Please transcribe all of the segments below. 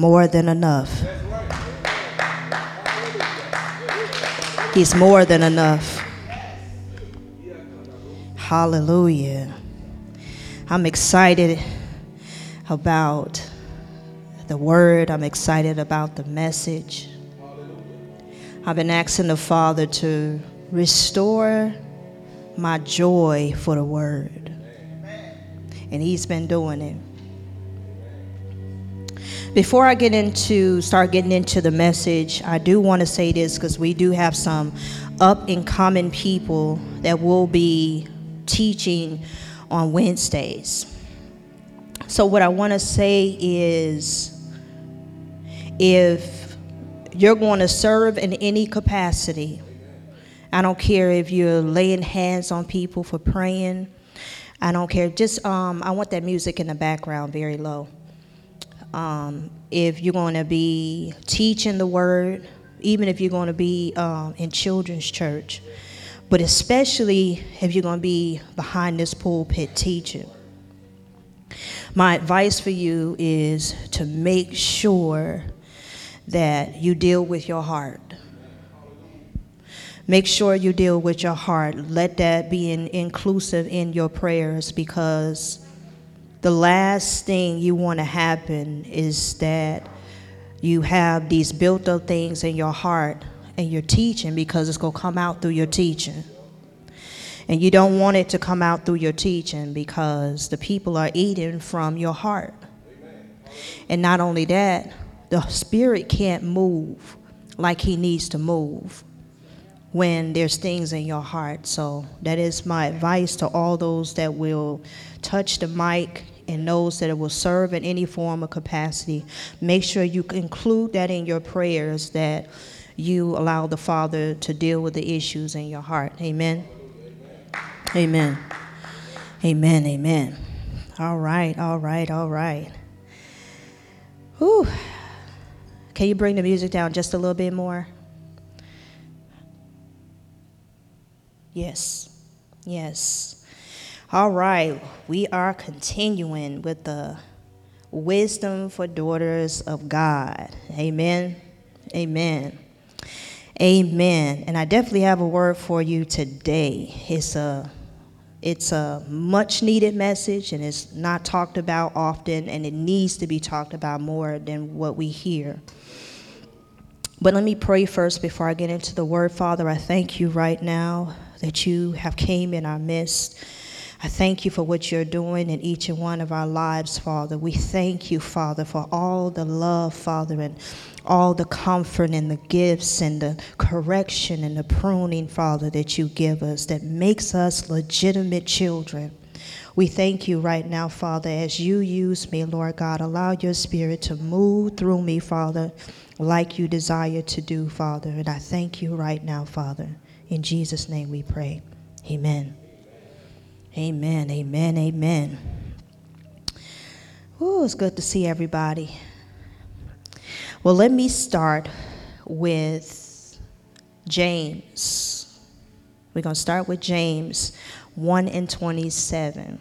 more than enough. He's more than enough. Hallelujah. I'm excited about the word, I'm excited about the message. I've been asking the Father to restore my joy for the word. And He's been doing it. Before I get into start getting into the message, I do want to say this because we do have some up and coming people that will be teaching on Wednesdays. So what I want to say is if you're going to serve in any capacity, I don't care if you're laying hands on people for praying. I don't care. Just um, I want that music in the background very low um, if you're going to be teaching the word, even if you're going to be um, in children's church, but especially if you're going to be behind this pulpit teaching. My advice for you is to make sure that you deal with your heart. Make sure you deal with your heart. Let that be in, inclusive in your prayers because the last thing you want to happen is that you have these built up things in your heart and you're teaching because it's going to come out through your teaching. And you don't want it to come out through your teaching because the people are eating from your heart. And not only that, the spirit can't move like he needs to move when there's things in your heart. So that is my advice to all those that will touch the mic and knows that it will serve in any form or capacity. Make sure you include that in your prayers that you allow the Father to deal with the issues in your heart. Amen. Amen. Amen. Amen. All right. All right. All right. Whew. Can you bring the music down just a little bit more? Yes. Yes. All right. We are continuing with the wisdom for daughters of God. Amen. Amen. Amen. And I definitely have a word for you today. It's a it's a much needed message and it's not talked about often and it needs to be talked about more than what we hear. But let me pray first before I get into the word. Father, I thank you right now that you have came in our midst. I thank you for what you're doing in each and one of our lives, Father. We thank you, Father, for all the love, Father, and all the comfort and the gifts and the correction and the pruning, Father, that you give us that makes us legitimate children. We thank you right now, Father, as you use me, Lord God. Allow your spirit to move through me, Father, like you desire to do, Father. And I thank you right now, Father. In Jesus' name we pray. Amen. Amen. Amen. Amen. Ooh, it's good to see everybody. Well, let me start with James. We're going to start with James 1 and 27.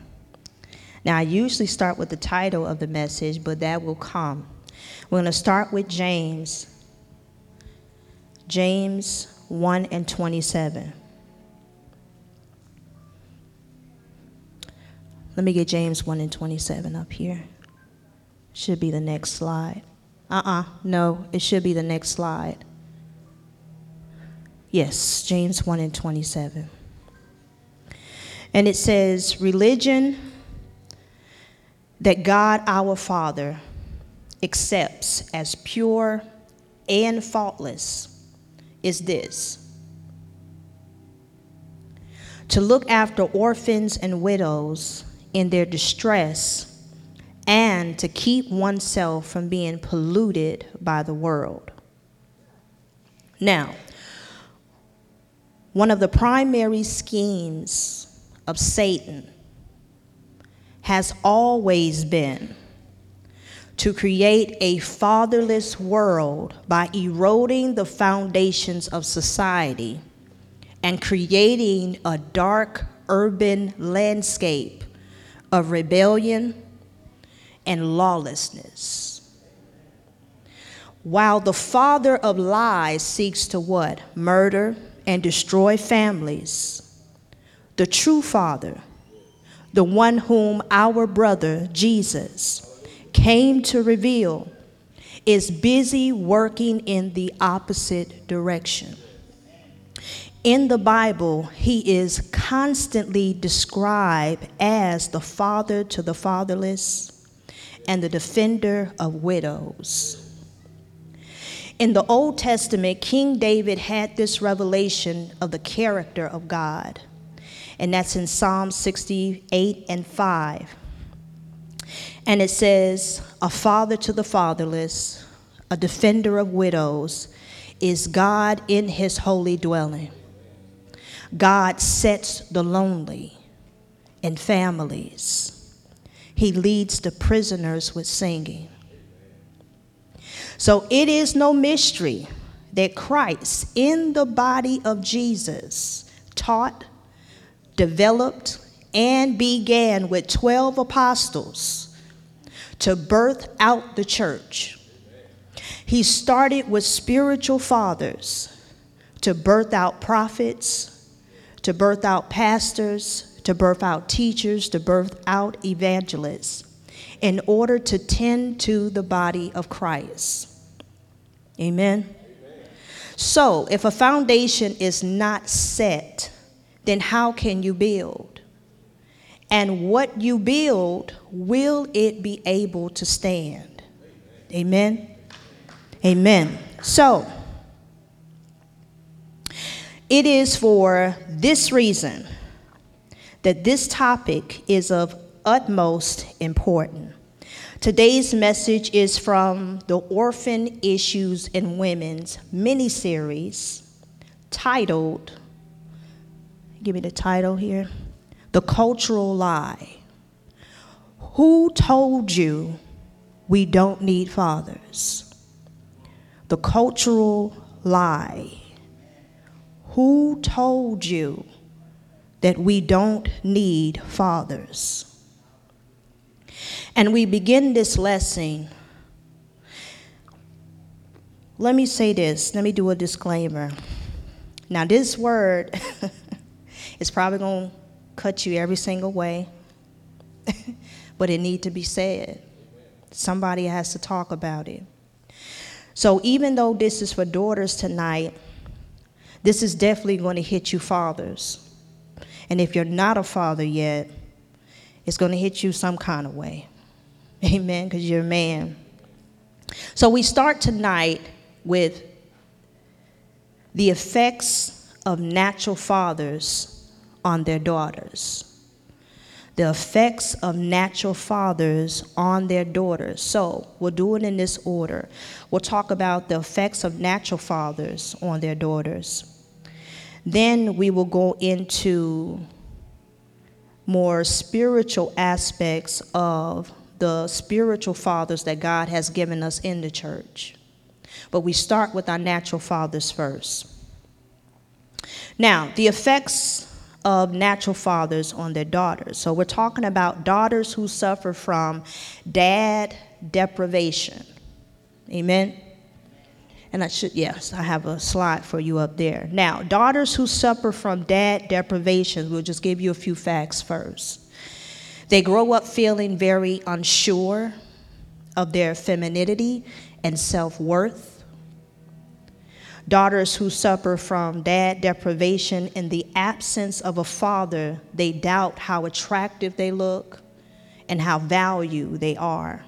Now, I usually start with the title of the message, but that will come. We're going to start with James. James 1 and 27. Let me get James 1 and 27 up here. Should be the next slide. Uh uh no, it should be the next slide. Yes, James 1 and 27. And it says, Religion that God our Father accepts as pure and faultless is this to look after orphans and widows in their distress and to keep oneself from being polluted by the world. Now, one of the primary schemes of Satan has always been to create a fatherless world by eroding the foundations of society and creating a dark urban landscape of rebellion and lawlessness. While the father of lies seeks to what? Murder and destroy families. The true father, the one whom our brother Jesus came to reveal, is busy working in the opposite direction. In the Bible, he is constantly described as the father to the fatherless and the defender of widows. In the Old Testament, King David had this revelation of the character of God, and that's in Psalm 68 and 5. And it says, A father to the fatherless, a defender of widows, is God in his holy dwelling. God sets the lonely in families. He leads the prisoners with singing. So it is no mystery that Christ, in the body of Jesus, taught, developed, and began with 12 apostles to birth out the church. He started with spiritual fathers to birth out prophets, to birth out pastors, to birth out teachers, to birth out evangelists, in order to tend to the body of Christ. Amen. Amen. So, if a foundation is not set, then how can you build? and what you build, will it be able to stand? Amen. Amen. So, it is for this reason that this topic is of utmost importance. Today's message is from the Orphan Issues in Women's mini series titled, give me the title here the cultural lie. Who told you we don't need fathers? The cultural lie. Who told you that we don't need fathers? And we begin this lesson. Let me say this, let me do a disclaimer. Now, this word is probably going to cut you every single way, but it need to be said. Somebody has to talk about it. So even though this is for daughters tonight, this is definitely going to hit you fathers. And if you're not a father yet, it's going to hit you some kind of way. Amen, because you're a man. So we start tonight with the effects of natural fathers on their daughters. The effects of natural fathers on their daughters. So, we'll do it in this order. We'll talk about the effects of natural fathers on their daughters. Then we will go into more spiritual aspects of the spiritual fathers that God has given us in the church. But we start with our natural fathers first. Now, the effects of natural fathers on their daughters. So we're talking about daughters who suffer from dad deprivation. Amen. And I should, yes, I have a slide for you up there. Now, daughters who suffer from dad deprivation, we'll just give you a few facts first. They grow up feeling very unsure of their femininity and self worth daughters who suffer from dad deprivation in the absence of a father, they doubt how attractive they look and how valued they are.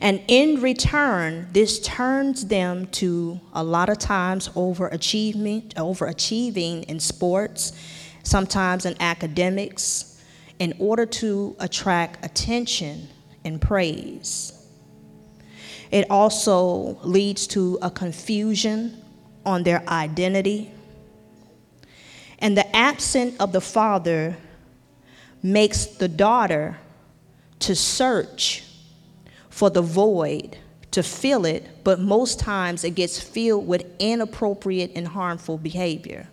And in return, this turns them to a lot of times overachievement, overachieving in sports, sometimes in academics, in order to attract attention and praise. It also leads to a confusion on their identity. And the absence of the father makes the daughter to search for the void, to fill it, but most times it gets filled with inappropriate and harmful behavior.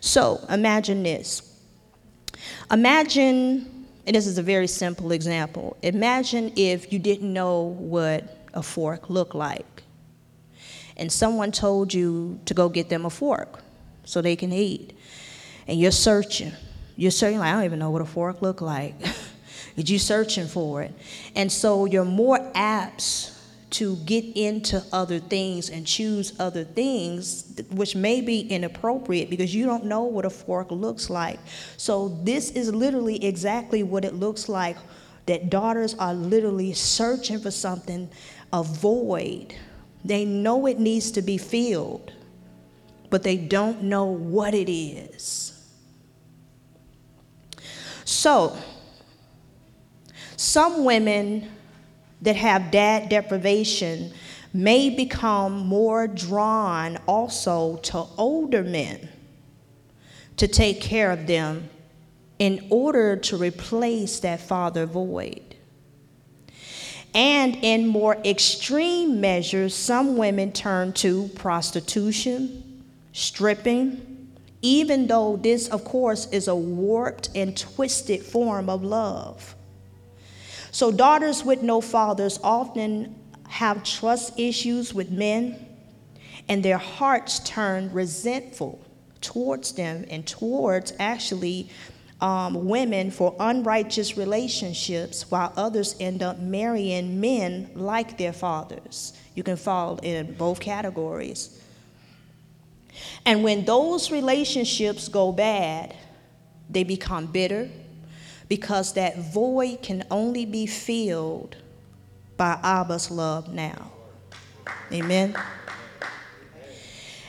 So imagine this. Imagine and this is a very simple example. Imagine if you didn't know what a fork looked like. And someone told you to go get them a fork so they can eat. And you're searching. You're searching like, I don't even know what a fork look like. you're searching for it. And so you're more apt to get into other things and choose other things, which may be inappropriate because you don't know what a fork looks like. So, this is literally exactly what it looks like that daughters are literally searching for something, a void. They know it needs to be filled, but they don't know what it is. So, some women that have dad deprivation may become more drawn also to older men to take care of them in order to replace that father void. And in more extreme measures, some women turn to prostitution, stripping, even though this, of course, is a warped and twisted form of love. So, daughters with no fathers often have trust issues with men, and their hearts turn resentful towards them and towards actually um, women for unrighteous relationships, while others end up marrying men like their fathers. You can fall in both categories. And when those relationships go bad, they become bitter because that void can only be filled by Abba's love now. Amen.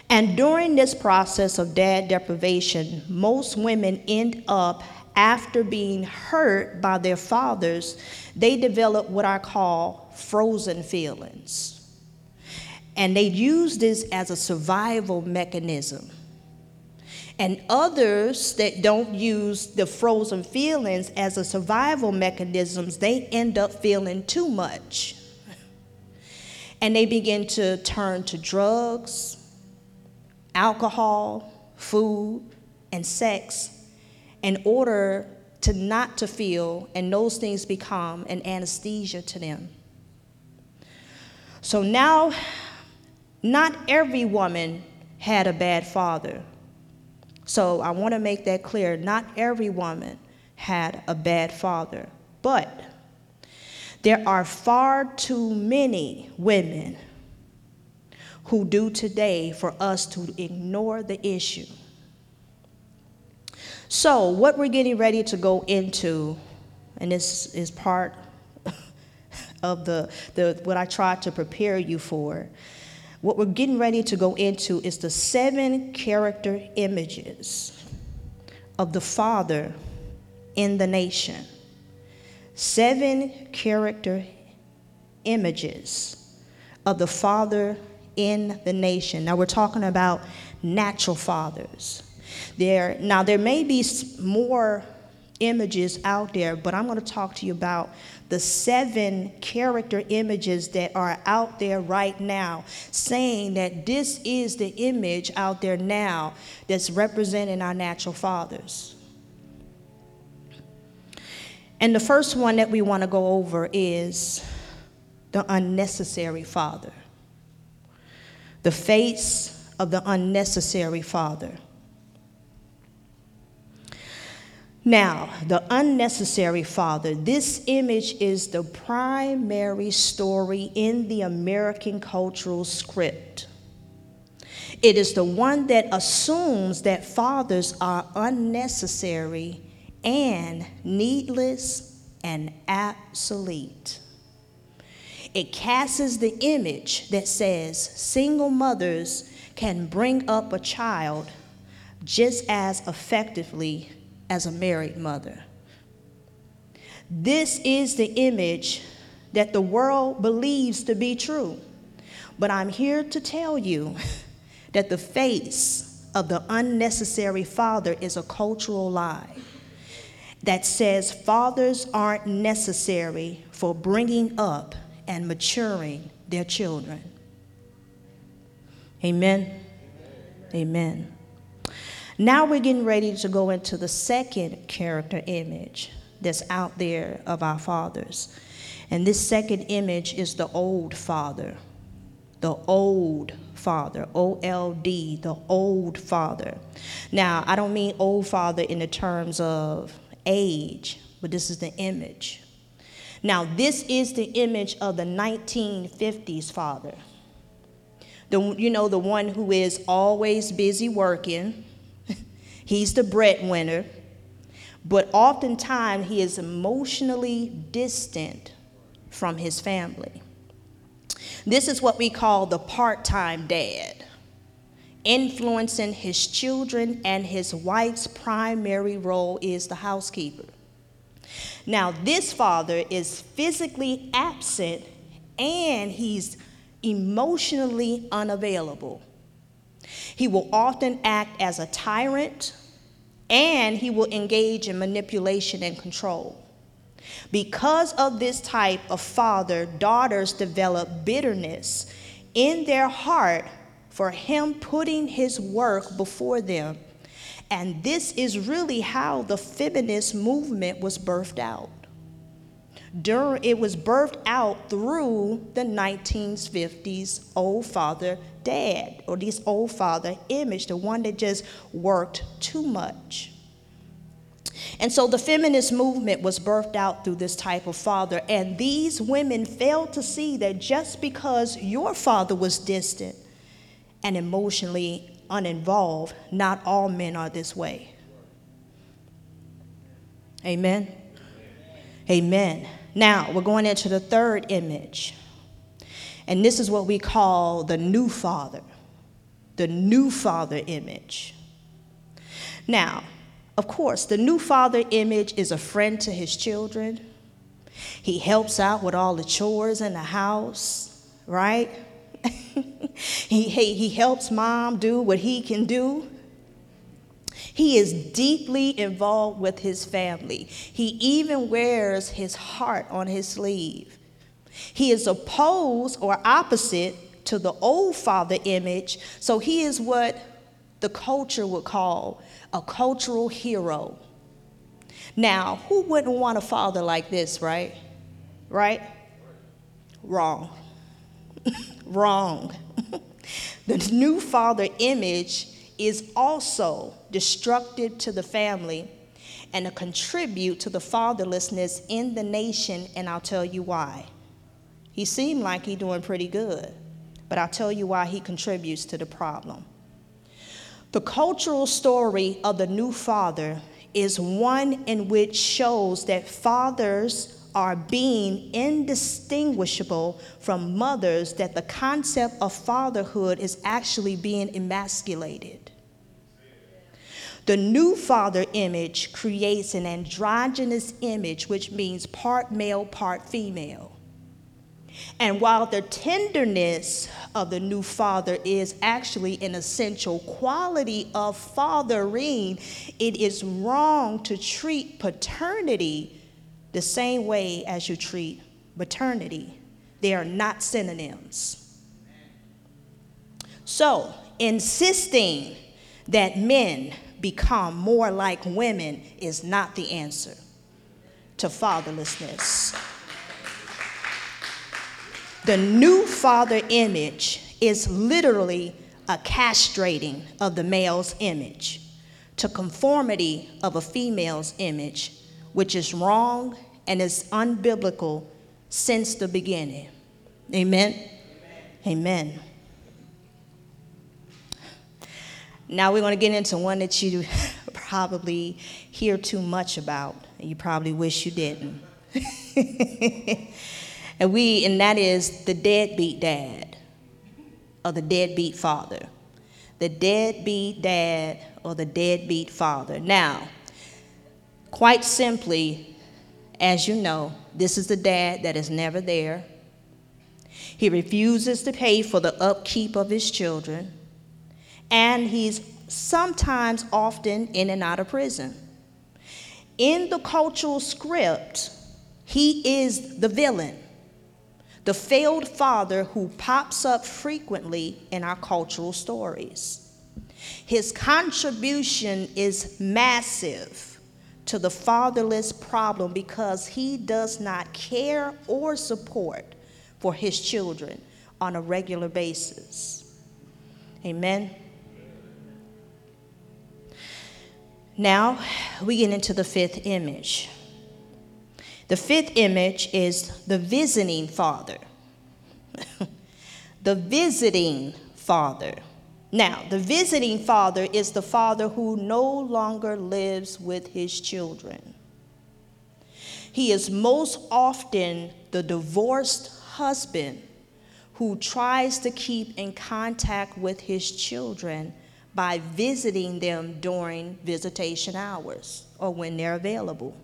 And during this process of dad deprivation, most women end up, after being hurt by their fathers, they develop what I call frozen feelings. And they use this as a survival mechanism. And others that don't use the frozen feelings as a survival mechanisms, they end up feeling too much. And they begin to turn to drugs, alcohol, food, and sex in order to not to feel, and those things become an anesthesia to them. So now, not every woman had a bad father. So I want to make that clear. Not every woman had a bad father, but there are far too many women who do today for us to ignore the issue. So, what we're getting ready to go into, and this is part of the, the what I tried to prepare you for, what we're getting ready to go into is the seven character images of the Father in the nation. Seven character images of the Father in the nation. Now we're talking about natural fathers. There now there may be more images out there, but I'm going to talk to you about the seven character images that are out there right now, saying that this is the image out there now that's representing our natural fathers. And the first one that we want to go over is the unnecessary father. The face of the unnecessary father. Now, the unnecessary father, this image is the primary story in the American cultural script. It is the one that assumes that fathers are unnecessary and needless and obsolete. It casts the image that says single mothers can bring up a child just as effectively as a married mother. This is the image that the world believes to be true. But I'm here to tell you that the face of the unnecessary father is a cultural lie that says fathers aren't necessary for bringing up and maturing their children. Amen. Amen. Now we're getting ready to go into the second character image that's out there of our fathers. And this second image is the old father. The old father. O L D, the old father. Now, I don't mean old father in the terms of age, but this is the image. Now, this is the image of the 1950s father. The, you know, the one who is always busy working. He's the breadwinner. But oftentimes, he is emotionally distant from his family. This is what we call the part time dad, influencing his children, and his wife's primary role is the housekeeper. Now, this father is physically absent and he's emotionally unavailable. He will often act as a tyrant and he will engage in manipulation and control. Because of this type of father, daughters develop bitterness in their heart for him putting his work before them. And this is really how the feminist movement was birthed out. During, it was birthed out through the 1950s old father dad, or this old father image, the one that just worked too much. And so the feminist movement was birthed out through this type of father. And these women failed to see that just because your father was distant and emotionally uninvolved, not all men are this way. Amen. Amen. Now we're going into the third image. And this is what we call the new father, the new father image. Now, of course, the new father image is a friend to his children. He helps out with all the chores in the house, right? he, he, he helps mom do what he can do. He is deeply involved with his family. He even wears his heart on his sleeve. He is opposed or opposite to the old father image, so he is what the culture would call a cultural hero. Now, who wouldn't want a father like this, right? Right? Wrong. Wrong. the new father image is also destructive to the family and a contribute to the fatherlessness in the nation, and I'll tell you why. He seemed like he's doing pretty good, but I'll tell you why he contributes to the problem. The cultural story of the new father is one in which shows that fathers are being indistinguishable from mothers, that the concept of fatherhood is actually being emasculated. The new father image creates an androgynous image, which means part male, part female. And while the tenderness of the new father is actually an essential quality of fathering, it is wrong to treat paternity the same way as you treat maternity. They are not synonyms. So, insisting that men become more like women is not the answer to fatherlessness. The new father image is literally a castrating of the male's image to conformity of a female's image, which is wrong and is unbiblical since the beginning. Amen. Amen. Amen. Now we're going to get into one that you probably hear too much about, and you probably wish you didn't. And we, and that is the deadbeat dad or the deadbeat father. The deadbeat dad or the deadbeat father. Now, quite simply, as you know, this is the dad that is never there. He refuses to pay for the upkeep of his children, and he's sometimes often in and out of prison. In the cultural script, he is the villain the failed father who pops up frequently in our cultural stories. His contribution is massive to the fatherless problem because he does not care or support for his children on a regular basis. Amen. Now we get into the fifth image. The fifth image is the visiting father. the visiting father. Now, the visiting father is the father who no longer lives with his children. He is most often the divorced husband who tries to keep in contact with his children by visiting them during visitation hours or when they're available.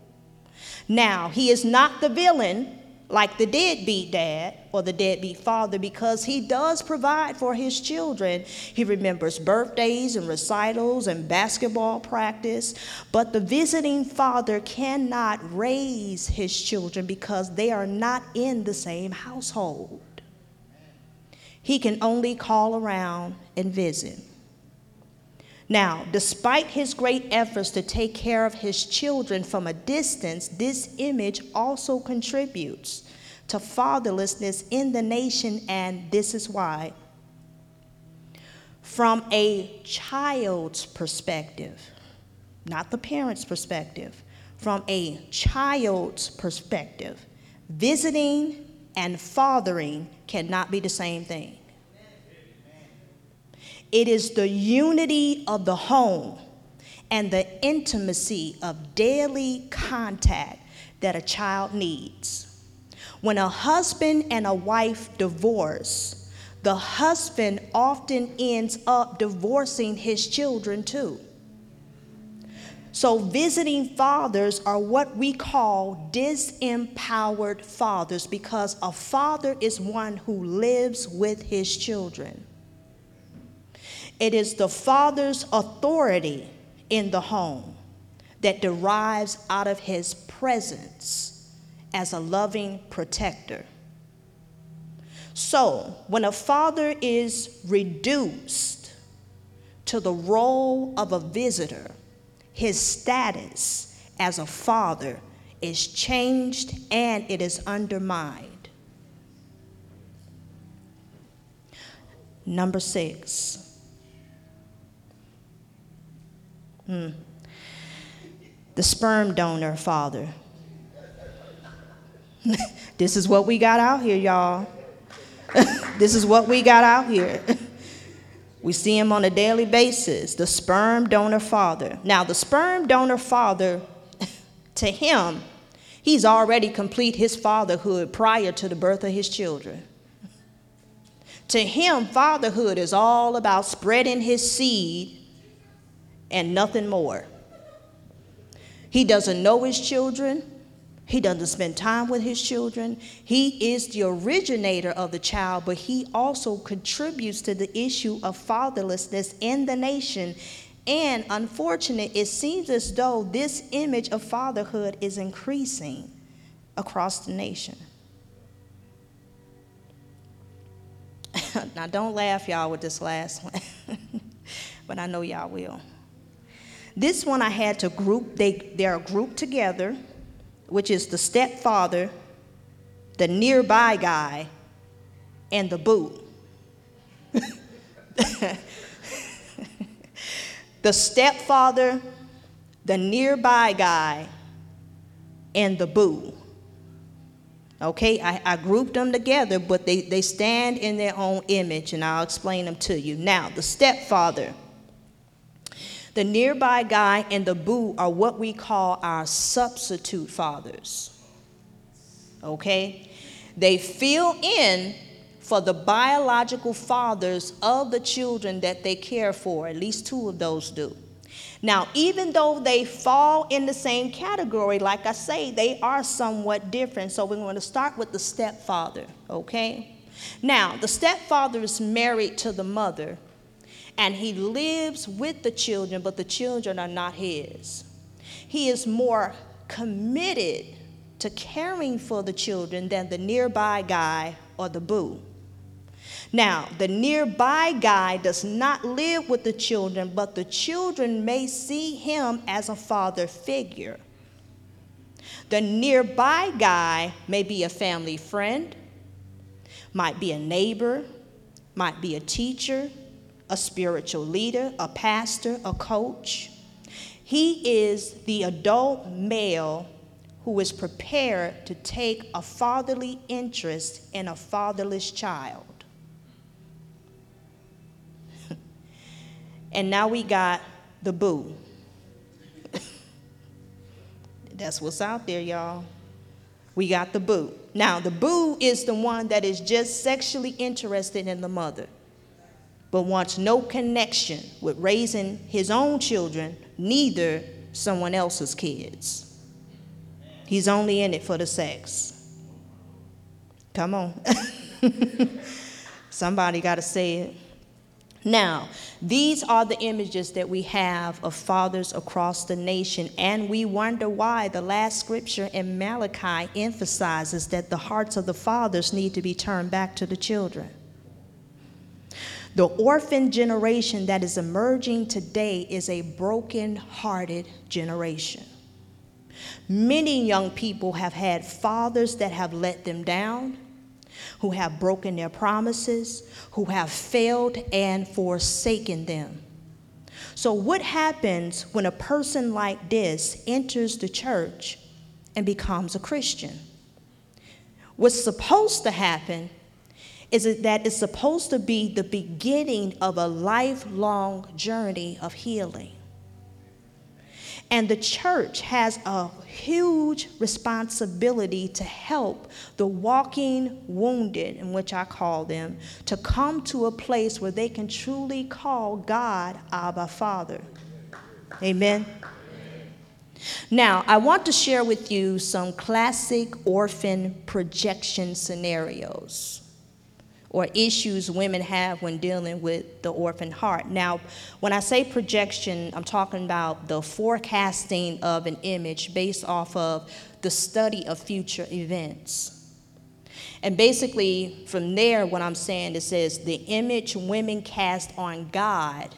Now, he is not the villain like the deadbeat dad or the deadbeat father because he does provide for his children. He remembers birthdays and recitals and basketball practice, but the visiting father cannot raise his children because they are not in the same household. He can only call around and visit. Now, despite his great efforts to take care of his children from a distance, this image also contributes to fatherlessness in the nation, and this is why. From a child's perspective, not the parent's perspective, from a child's perspective, visiting and fathering cannot be the same thing. It is the unity of the home and the intimacy of daily contact that a child needs. When a husband and a wife divorce, the husband often ends up divorcing his children too. So, visiting fathers are what we call disempowered fathers because a father is one who lives with his children. It is the father's authority in the home that derives out of his presence as a loving protector. So, when a father is reduced to the role of a visitor, his status as a father is changed and it is undermined. Number six, Hmm. The sperm donor father. this is what we got out here, y'all. this is what we got out here. we see him on a daily basis, the sperm donor father. Now, the sperm donor father, to him, he's already complete his fatherhood prior to the birth of his children. To him, fatherhood is all about spreading his seed and nothing more. He doesn't know his children. He doesn't spend time with his children. He is the originator of the child, but he also contributes to the issue of fatherlessness in the nation. And unfortunate, it seems as though this image of fatherhood is increasing across the nation. now, don't laugh, y'all, with this last one, but I know y'all will. This one I had to group, they, they are grouped together, which is the stepfather, the nearby guy, and the boo. the stepfather, the nearby guy, and the boo. Okay, I, I, grouped them together, but they, they stand in their own image, and I'll explain them to you. Now, the stepfather the nearby guy and the boo are what we call our substitute fathers. Okay? They fill in for the biological fathers of the children that they care for. At least two of those do. Now, even though they fall in the same category, like I say, they are somewhat different. So we're going to start with the stepfather, okay? Now, the stepfather is married to the mother, and he lives with the children, but the children are not his. He is more committed to caring for the children than the nearby guy or the boo. Now, the nearby guy does not live with the children, but the children may see him as a father figure. The nearby guy may be a family friend, might be a neighbor, might be a teacher, a spiritual leader, a pastor, a coach. He is the adult male who is prepared to take a fatherly interest in a fatherless child. and now we got the boo. That's what's out there, y'all. We got the boo. Now, the boo is the one that is just sexually interested in the mother, but wants no connection with raising his own children, neither someone else's kids. He's only in it for the sex. Come on. Somebody got to say it. Now, these are the images that we have of fathers across the nation, and we wonder why the last scripture in Malachi emphasizes that the hearts of the fathers need to be turned back to the children. The orphan generation that is emerging today is a broken hearted generation. Many young people have had fathers that have let them down, who have broken their promises, who have failed and forsaken them. So, what happens when a person like this enters the church and becomes a Christian? What's supposed to happen is that it's supposed to be the beginning of a lifelong journey of healing. And the church has a huge responsibility to help the walking wounded, in which I call them, to come to a place where they can truly call God Abba Father. Amen. Now, I want to share with you some classic orphan projection scenarios or issues women have when dealing with the orphan heart. Now, when I say projection, I'm talking about the forecasting of an image based off of the study of future events. And basically, from there, what I'm saying is says the image women cast on God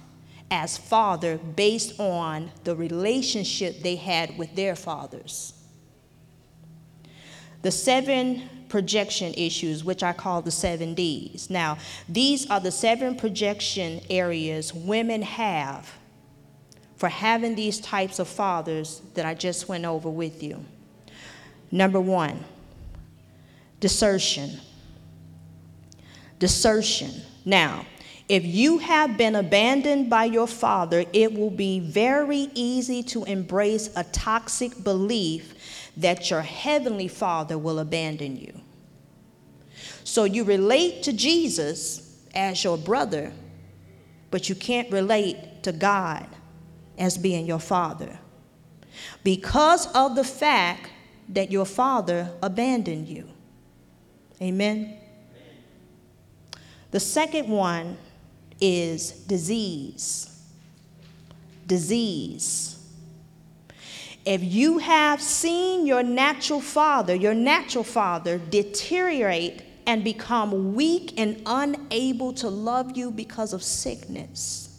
as father based on the relationship they had with their fathers. The seven projection issues, which I call the seven D's. Now, these are the seven projection areas women have for having these types of fathers that I just went over with you. Number one, desertion. Desertion. Now, if you have been abandoned by your father, it will be very easy to embrace a toxic belief that your heavenly father will abandon you. So you relate to Jesus as your brother, but you can't relate to God as being your father because of the fact that your father abandoned you. Amen. The second one is disease. Disease. If you have seen your natural father, your natural father deteriorate and become weak and unable to love you because of sickness,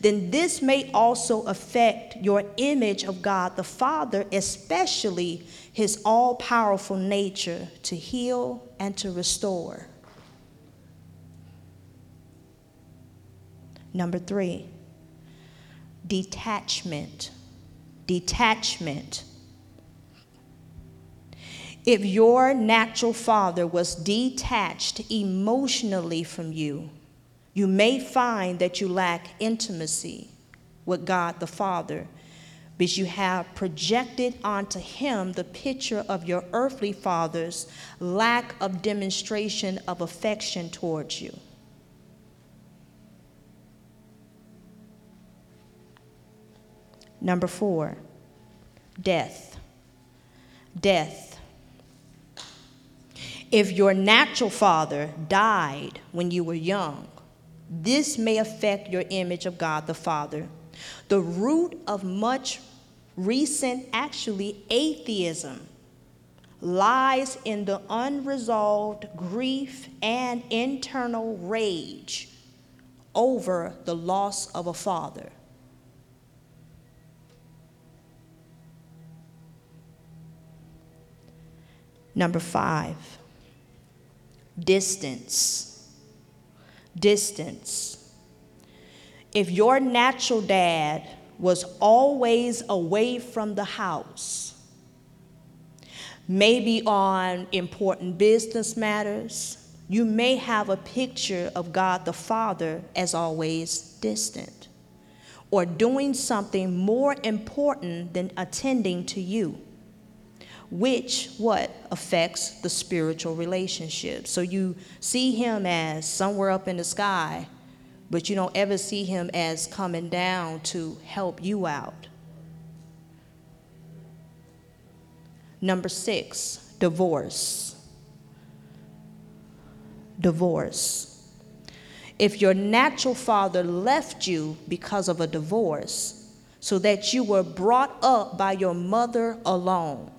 then this may also affect your image of God the Father, especially his all powerful nature to heal and to restore. Number three, detachment. Detachment if your natural father was detached emotionally from you, you may find that you lack intimacy with God the Father because you have projected onto him the picture of your earthly father's lack of demonstration of affection towards you. Number four, death. Death if your natural father died when you were young, this may affect your image of God the Father. The root of much recent, actually, atheism lies in the unresolved grief and internal rage over the loss of a father. Number five, distance. Distance. If your natural dad was always away from the house, maybe on important business matters, you may have a picture of God the Father as always distant or doing something more important than attending to you which what affects the spiritual relationship. So you see him as somewhere up in the sky but you don't ever see him as coming down to help you out. Number 6 divorce. Divorce. If your natural father left you because of a divorce, so that you were brought up by your mother alone,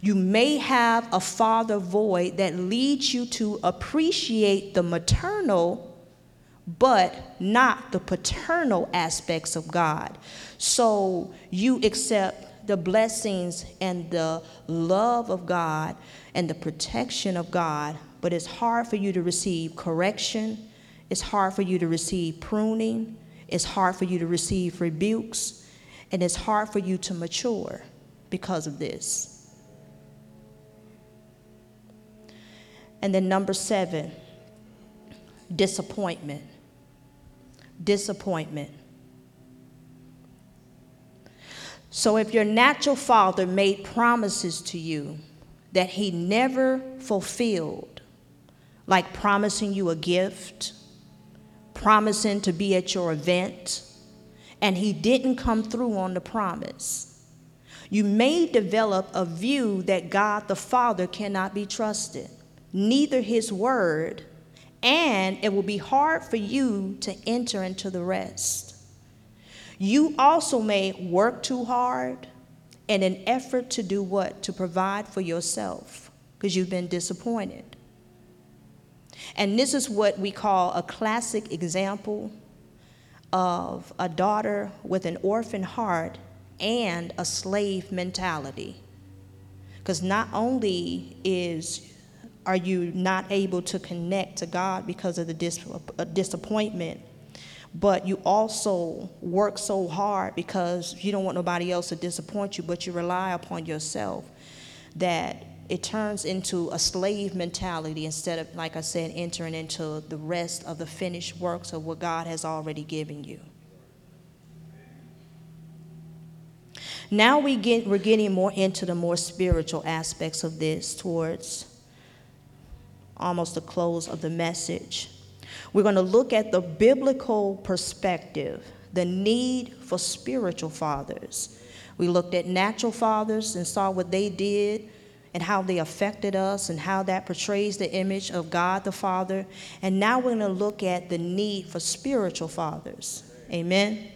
you may have a father void that leads you to appreciate the maternal but not the paternal aspects of God. So you accept the blessings and the love of God and the protection of God, but it's hard for you to receive correction it's hard for you to receive pruning. It's hard for you to receive rebukes. And it's hard for you to mature because of this. And then, number seven, disappointment. Disappointment. So, if your natural father made promises to you that he never fulfilled, like promising you a gift, promising to be at your event, and he didn't come through on the promise. You may develop a view that God the Father cannot be trusted, neither his word, and it will be hard for you to enter into the rest. You also may work too hard in an effort to do what? To provide for yourself because you've been disappointed. And this is what we call a classic example of a daughter with an orphan heart and a slave mentality. Because not only is are you not able to connect to God because of the dis- uh, disappointment, but you also work so hard because you don't want nobody else to disappoint you, but you rely upon yourself that it turns into a slave mentality instead of, like I said, entering into the rest of the finished works of what God has already given you. Now we get, we're getting more into the more spiritual aspects of this towards almost the close of the message. We're going to look at the biblical perspective, the need for spiritual fathers. We looked at natural fathers and saw what they did and how they affected us and how that portrays the image of God the Father. And now we're going to look at the need for spiritual fathers. Amen.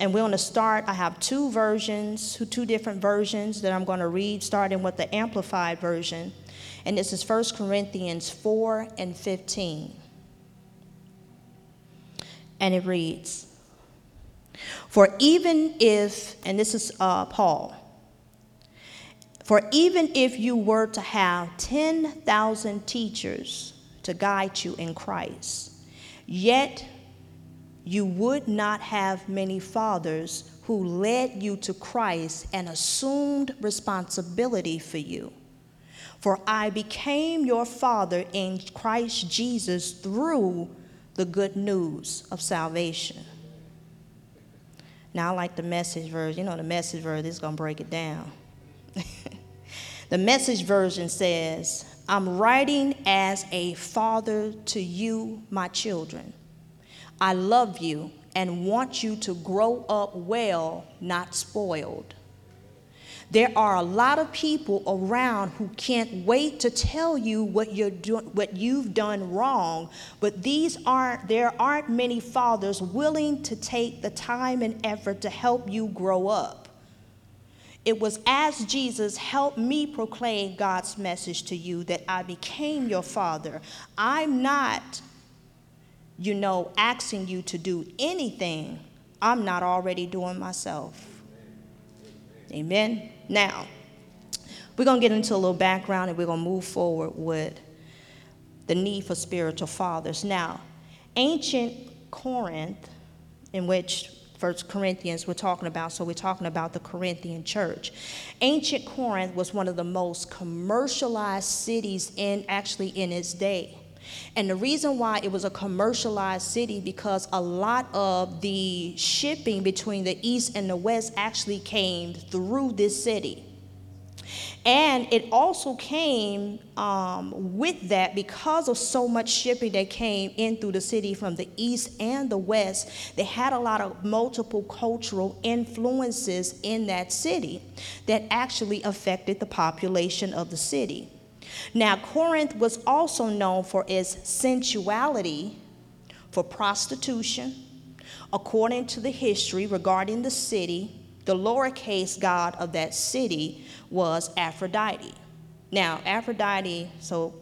And we're going to start. I have two versions, two different versions that I'm going to read, starting with the Amplified version. And this is 1 Corinthians 4 and 15. And it reads For even if, and this is uh, Paul, for even if you were to have 10,000 teachers to guide you in Christ, yet you would not have many fathers who led you to Christ and assumed responsibility for you. For I became your father in Christ Jesus through the good news of salvation. Now, I like the message verse. You know, the message verse is going to break it down. The message version says, I'm writing as a father to you, my children. I love you and want you to grow up well, not spoiled. There are a lot of people around who can't wait to tell you what you're doing, what you've done wrong, but these aren't there aren't many fathers willing to take the time and effort to help you grow up. It was as Jesus helped me proclaim God's message to you that I became your father. I'm not, you know, asking you to do anything I'm not already doing myself. Amen. Now, we're going to get into a little background and we're going to move forward with the need for spiritual fathers. Now, ancient Corinth, in which First Corinthians we're talking about, so we're talking about the Corinthian church. Ancient Corinth was one of the most commercialized cities in actually in its day. And the reason why it was a commercialized city because a lot of the shipping between the east and the west actually came through this city. And it also came um, with that because of so much shipping that came in through the city from the east and the west. They had a lot of multiple cultural influences in that city that actually affected the population of the city. Now, Corinth was also known for its sensuality, for prostitution. According to the history regarding the city, the lowercase god of that city was Aphrodite. Now, Aphrodite, so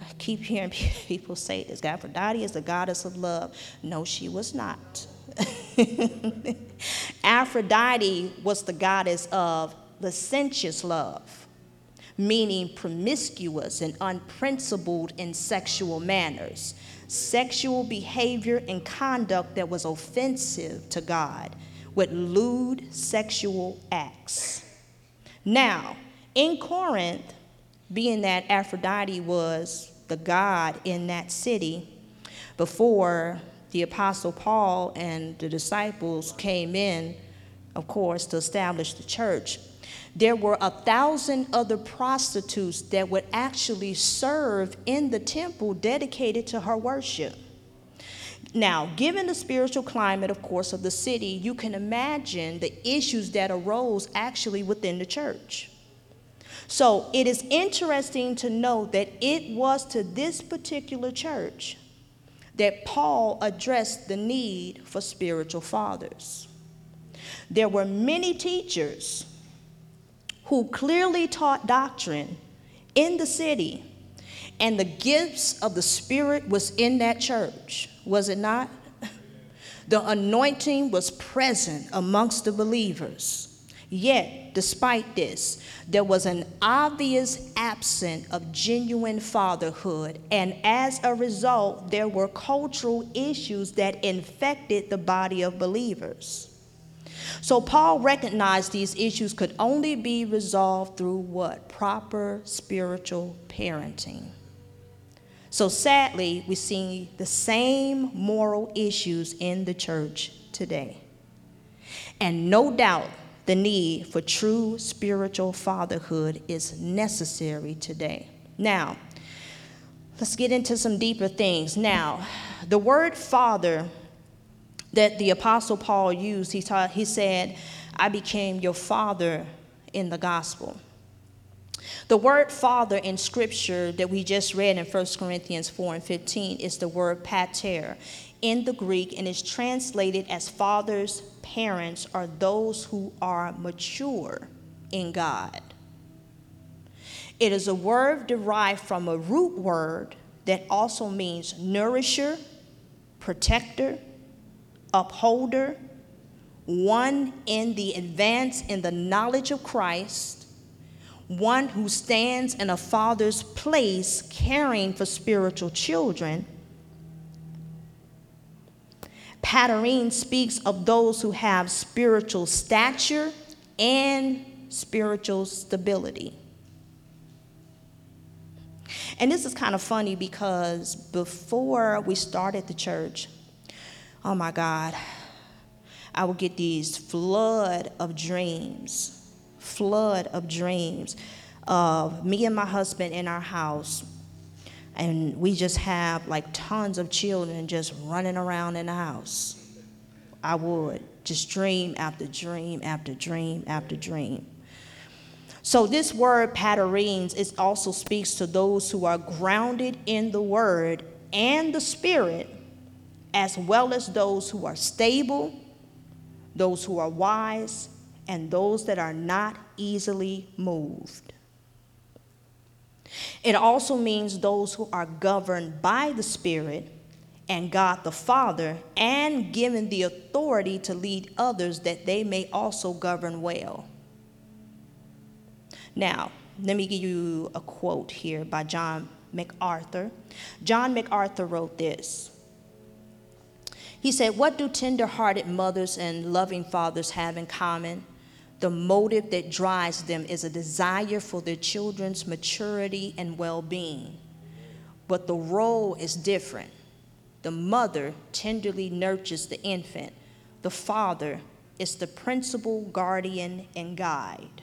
I keep hearing people say this Aphrodite is the goddess of love. No, she was not. Aphrodite was the goddess of licentious love, meaning promiscuous and unprincipled in sexual manners, sexual behavior and conduct that was offensive to God, with lewd sexual acts. Now, in Corinth, being that Aphrodite was the god in that city, before the Apostle Paul and the disciples came in, of course, to establish the church, there were a thousand other prostitutes that would actually serve in the temple dedicated to her worship. Now, given the spiritual climate, of course, of the city, you can imagine the issues that arose actually within the church. So it is interesting to note that it was to this particular church that Paul addressed the need for spiritual fathers. There were many teachers who clearly taught doctrine in the city, and the gifts of the Spirit was in that church was it not? The anointing was present amongst the believers. Yet, despite this, there was an obvious absence of genuine fatherhood, and as a result, there were cultural issues that infected the body of believers. So, Paul recognized these issues could only be resolved through what? Proper spiritual parenting. So sadly, we see the same moral issues in the church today. And no doubt the need for true spiritual fatherhood is necessary today. Now, let's get into some deeper things. Now, the word father that the apostle Paul used, he, taught, he said, I became your father in the gospel. The word father in scripture that we just read in 1 Corinthians 4 and 15 is the word pater in the Greek and is translated as fathers, parents, or those who are mature in God. It is a word derived from a root word that also means nourisher, protector, upholder, one in the advance in the knowledge of Christ, one who stands in a father's place caring for spiritual children. Paterine speaks of those who have spiritual stature and spiritual stability. And this is kind of funny because before we started the church, oh my God, I would get these flood of dreams flood of dreams of me and my husband in our house. And we just have like tons of children just running around in the house. I would just dream after dream after dream after dream. So this word paterines it also speaks to those who are grounded in the word and the spirit, as well as those who are stable, those who are wise, and those that are not easily moved. It also means those who are governed by the Spirit and God the Father and given the authority to lead others that they may also govern well. Now, let me give you a quote here by John MacArthur. John MacArthur wrote this. He said, What do tender hearted mothers and loving fathers have in common? The motive that drives them is a desire for their children's maturity and well being. But the role is different. The mother tenderly nurtures the infant, the father is the principal guardian and guide.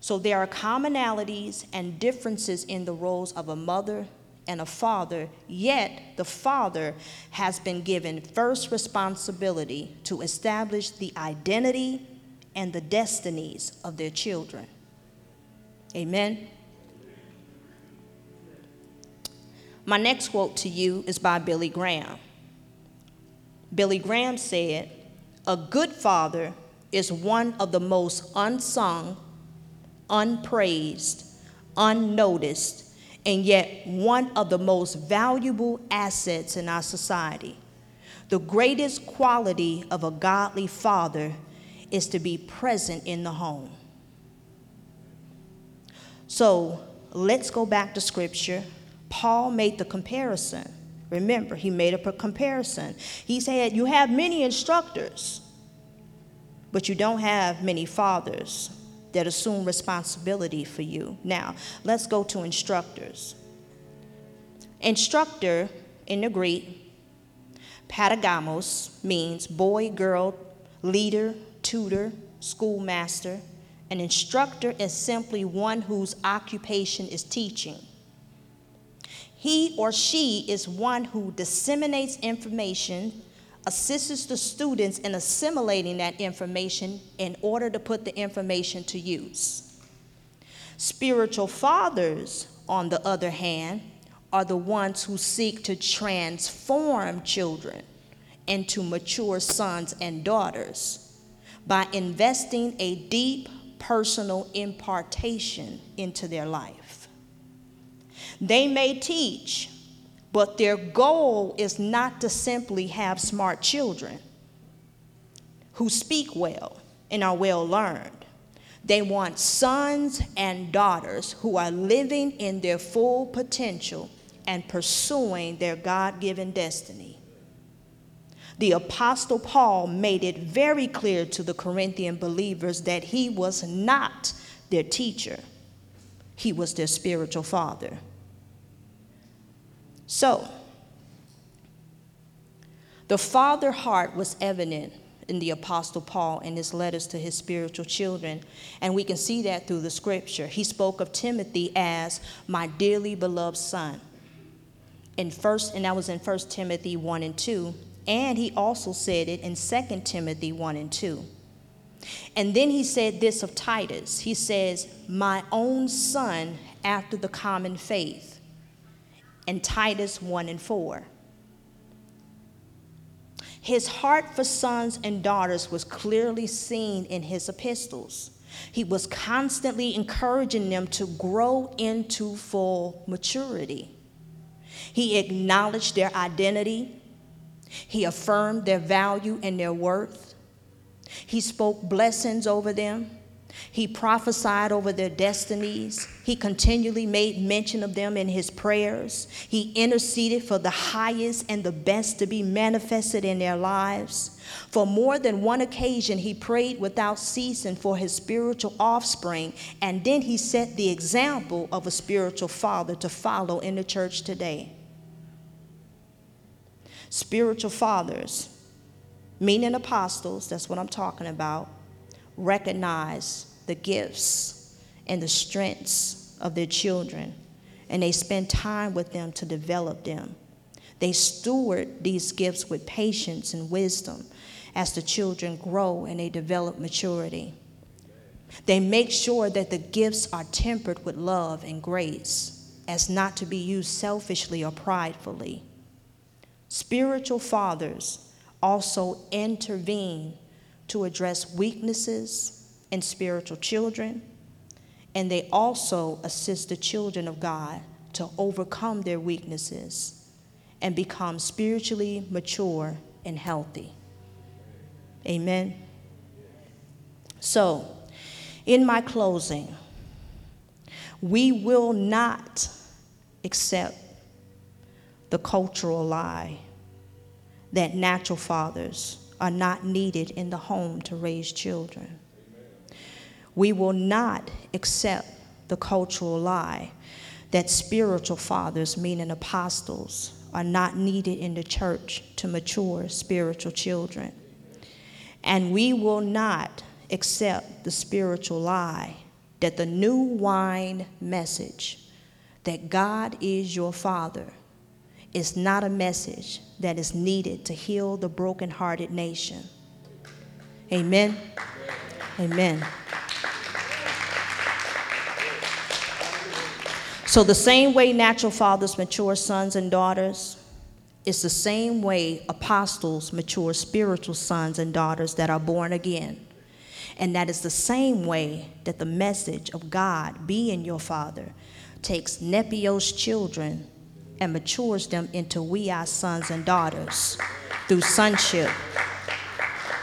So there are commonalities and differences in the roles of a mother and a father, yet the father has been given first responsibility to establish the identity and the destinies of their children. Amen. My next quote to you is by Billy Graham. Billy Graham said, A good father is one of the most unsung, unpraised, unnoticed, and yet one of the most valuable assets in our society. The greatest quality of a godly father is to be present in the home. So let's go back to scripture. Paul made the comparison. Remember, he made a comparison. He said, You have many instructors, but you don't have many fathers that assume responsibility for you. Now, let's go to instructors. Instructor in the Greek, patagamos, means boy, girl, leader, tutor, schoolmaster. An instructor is simply one whose occupation is teaching. He or she is one who disseminates information assists the students in assimilating that information in order to put the information to use. Spiritual fathers, on the other hand, are the ones who seek to transform children into mature sons and daughters by investing a deep personal impartation into their life. They may teach but their goal is not to simply have smart children who speak well and are well learned. They want sons and daughters who are living in their full potential and pursuing their God given destiny. The Apostle Paul made it very clear to the Corinthian believers that he was not their teacher, he was their spiritual father. So, the father heart was evident in the Apostle Paul in his letters to his spiritual children, and we can see that through the scripture. He spoke of Timothy as my dearly beloved son. In first, and that was in 1 Timothy 1 and 2, and he also said it in 2 Timothy 1 and 2. And then he said this of Titus. He says, My own son after the common faith and Titus 1 and 4. His heart for sons and daughters was clearly seen in his epistles. He was constantly encouraging them to grow into full maturity. He acknowledged their identity, he affirmed their value and their worth. He spoke blessings over them. He prophesied over their destinies. He continually made mention of them in his prayers. He interceded for the highest and the best to be manifested in their lives. For more than one occasion, he prayed without ceasing for his spiritual offspring, and then he set the example of a spiritual father to follow in the church today. Spiritual fathers, meaning apostles, that's what I'm talking about recognize the gifts and the strengths of their children, and they spend time with them to develop them. They steward these gifts with patience and wisdom as the children grow and they develop maturity. They make sure that the gifts are tempered with love and grace, as not to be used selfishly or pridefully. Spiritual fathers also intervene to address weaknesses in spiritual children, and they also assist the children of God to overcome their weaknesses and become spiritually mature and healthy. Amen. So, In my closing, we will not accept the cultural lie that natural fathers are not needed in the home to raise children. We will not accept the cultural lie that spiritual fathers, meaning apostles, are not needed in the church to mature spiritual children. And we will not accept the spiritual lie that the new wine message that God is your father is not a message that is needed to heal the brokenhearted nation. Amen. Amen. So, the same way natural fathers mature sons and daughters, it's the same way apostles mature spiritual sons and daughters that are born again. And that is the same way that the message of God, being your father, takes Nepios children and matures them into we are sons and daughters through sonship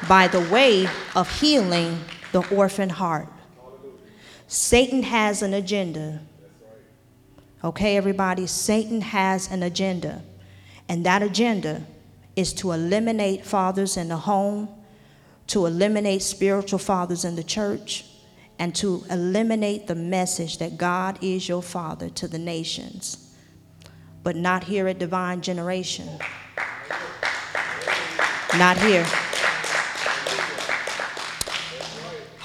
by the way of healing the orphan heart. Satan has an agenda. Okay, everybody? Satan has an agenda. And that agenda is to eliminate fathers in the home, to eliminate spiritual fathers in the church, and to eliminate the message that God is your father to the nations, but not here at Divine Generation. Not here.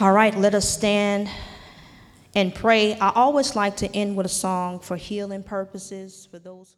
All right, let us stand and pray. I always like to end with a song for healing purposes for those who.